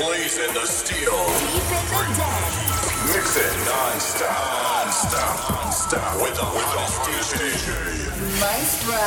blazing the steel. Deep in the den. Mixing non-stop, non-stop, non-stop with the with the hottest DJ. Maestro.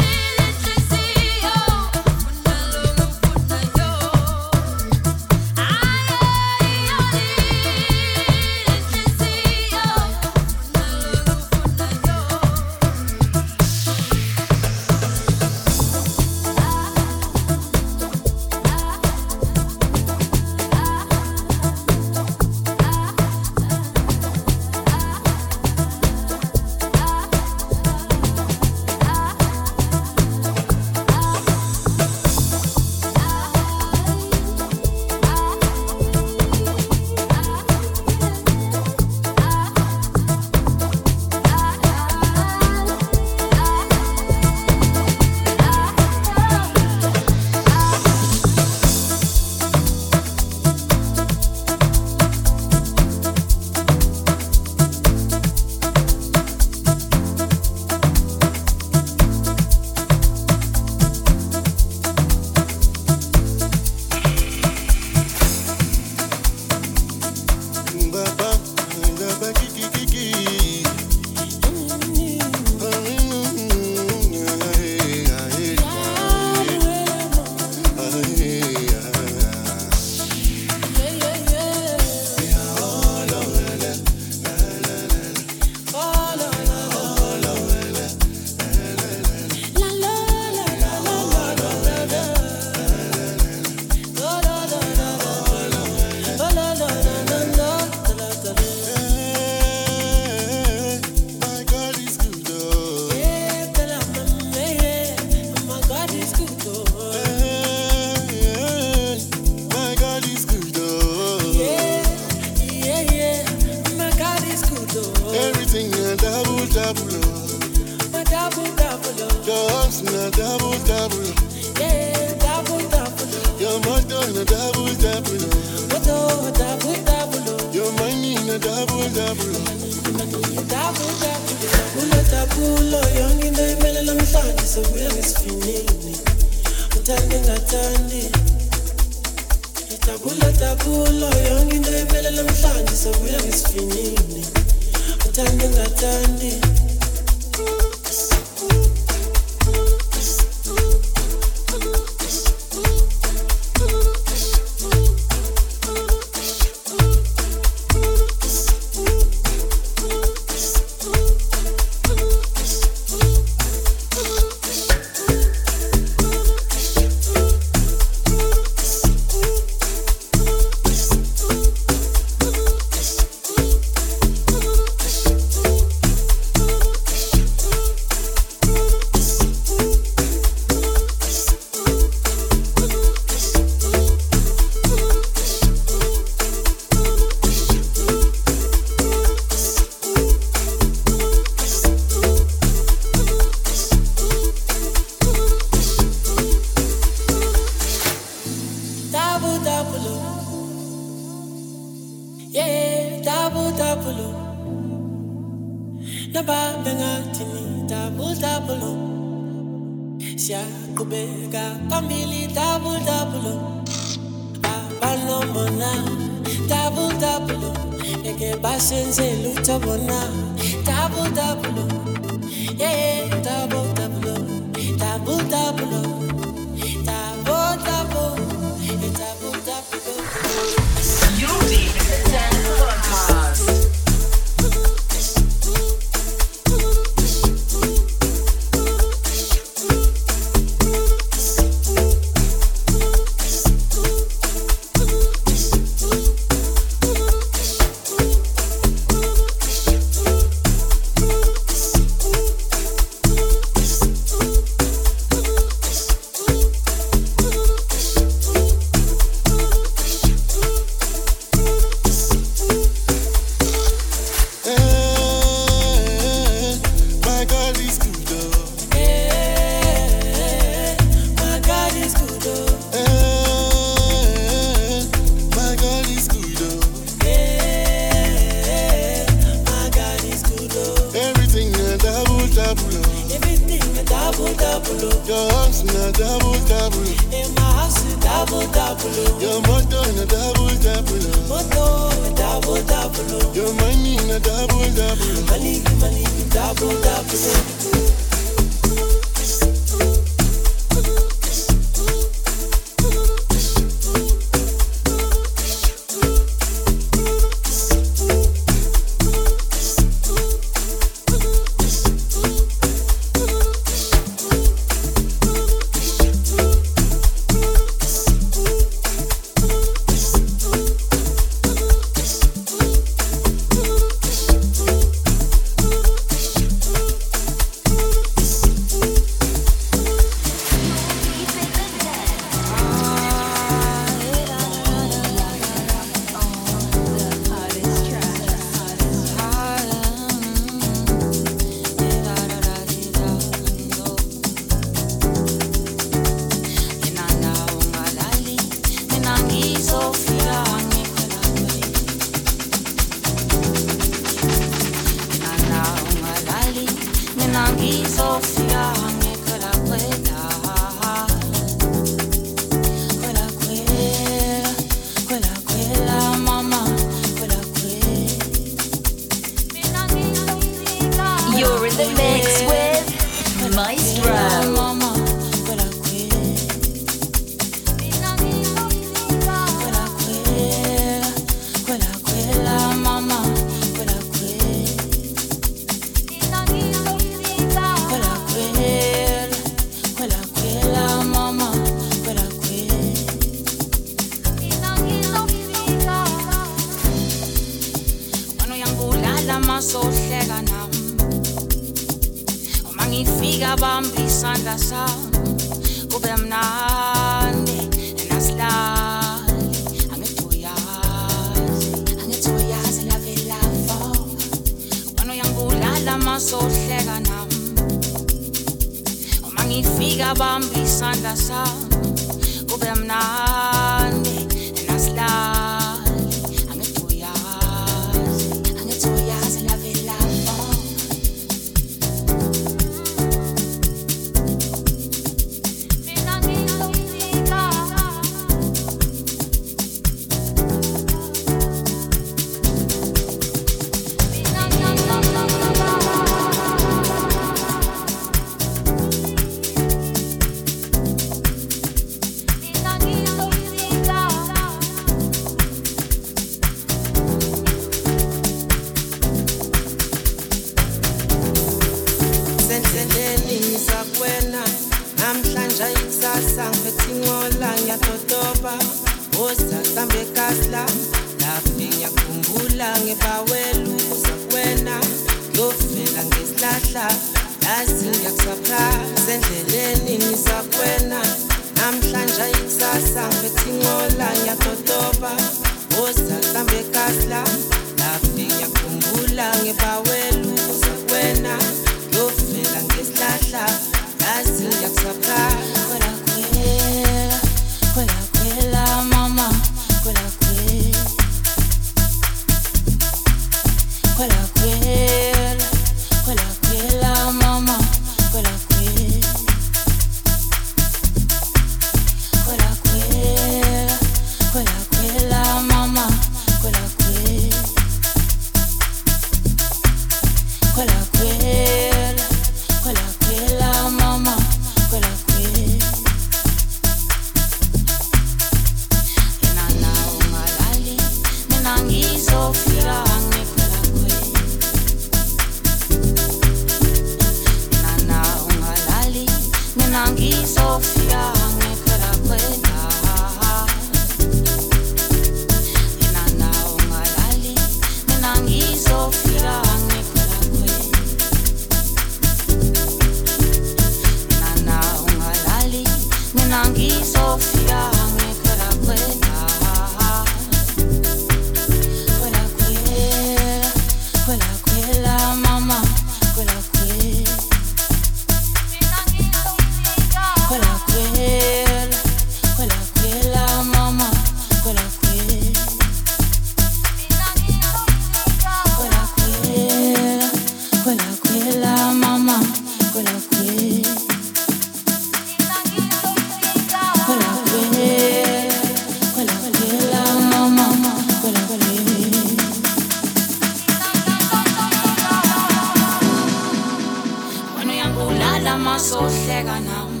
ngulala masohleka nami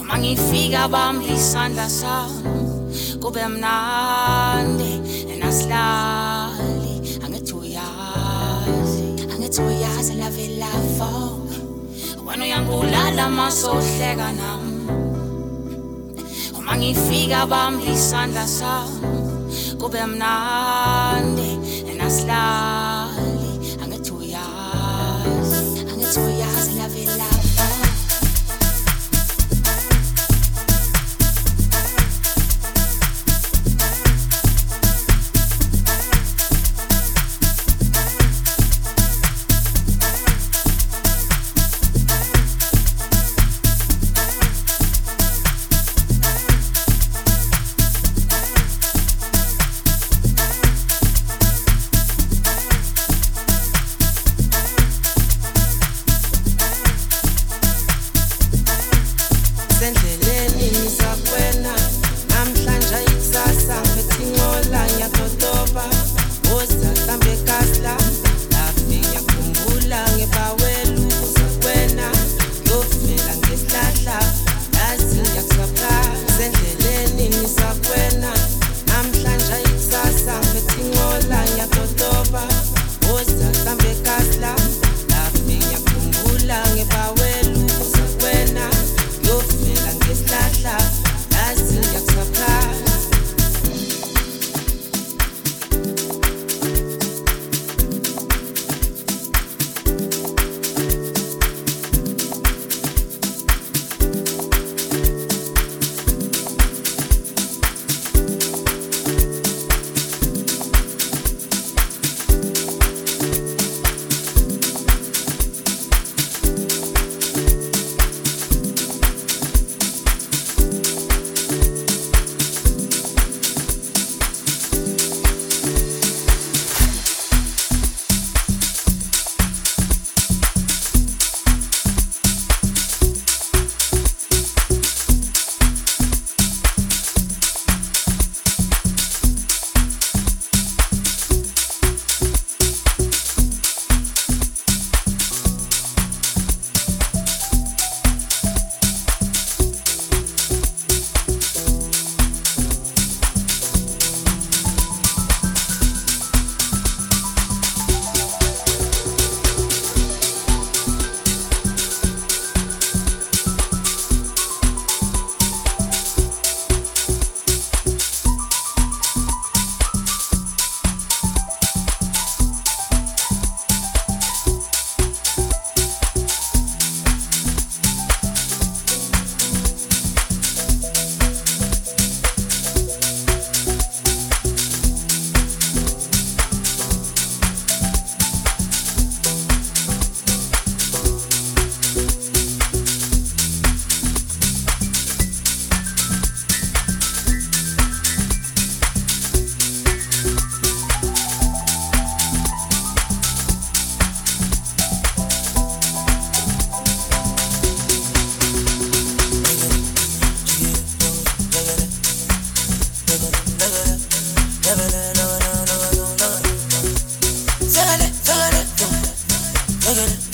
uma ngifika bamba isandla sami kube mnandi nasilali angithi uyazi angithi uyazi lave lafo wena uyangulala masohleka nami uma ngifika bamba isandla sami kube mnandi nasilali Look at this.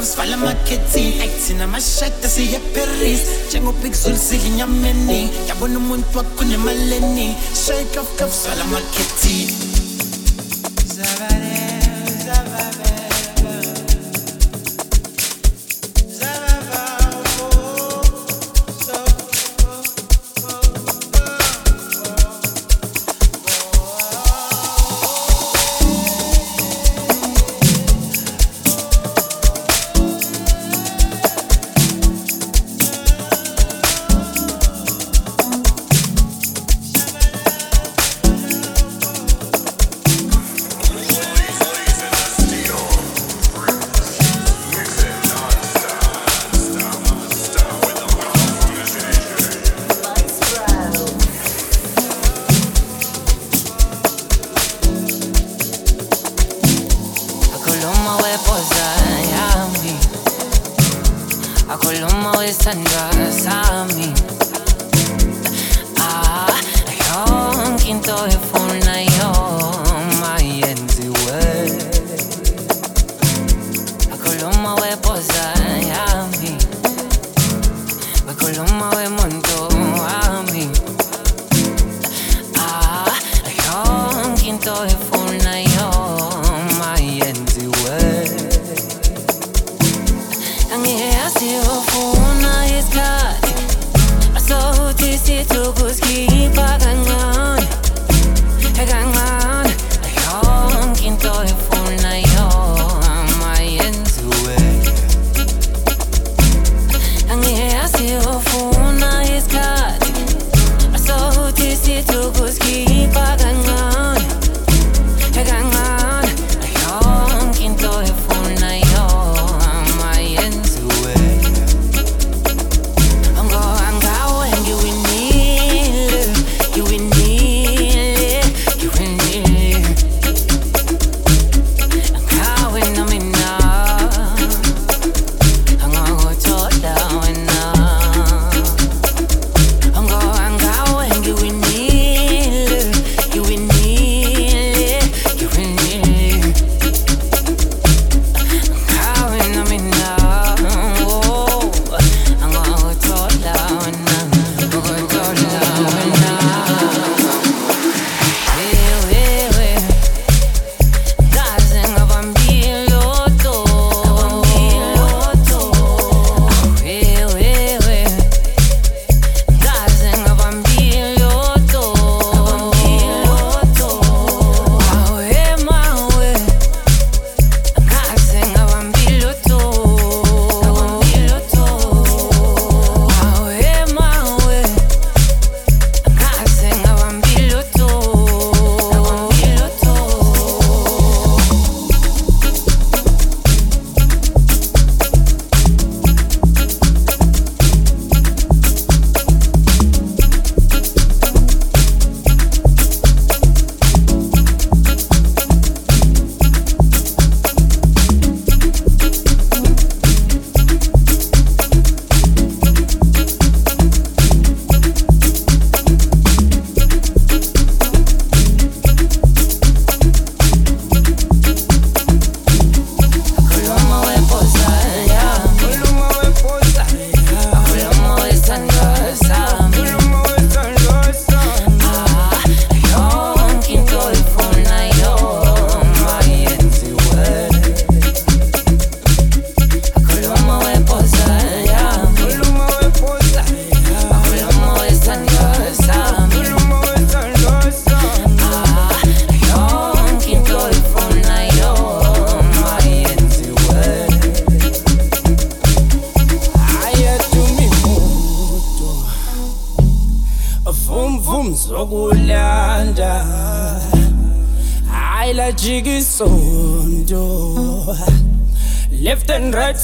handcuffs Falla makhethini actina mashada siyaparis njengobhikzulsili nyameni yabona umuntu wakunemaleni shake off cuffs falla makhethini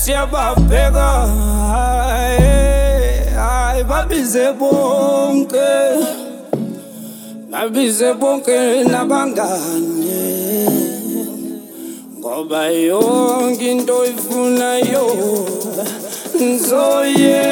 siyababheka hayi babize bonke. Babize bonke nabangane. Ngoba yonke into ifunayo ngizoye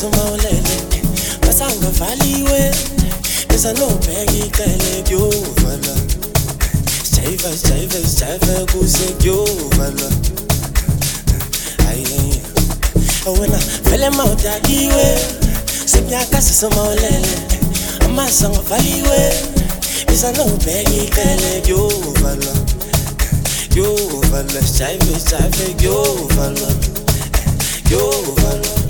Senyakasiso mawulele Basanga valiwe. Besa nobheka icele kuyovalwa. Sijayiva sijayiva sijayiva kuze kuyovalwa. Hayi oh, wena vele Besa icele kuyovalwa. Kuyovalwa sijayiva sijayiva kuyovalwa. Kuyovalwa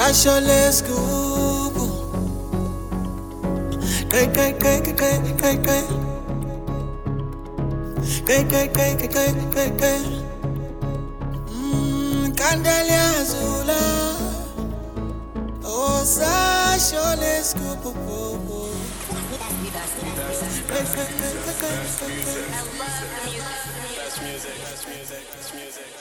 Sasha let's go Kay kay kay kay kay kay kay Kay kay kay kay kay kay kay Mm, Oh sure let's go. Oh, oh, oh. Hey, hey, hey, hey. Best music, best music, best music.